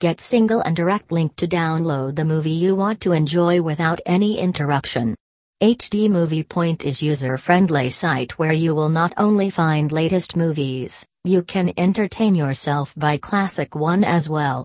Get single and direct link to download the movie you want to enjoy without any interruption. HD Movie Point is user-friendly site where you will not only find latest movies, you can entertain yourself by classic one as well.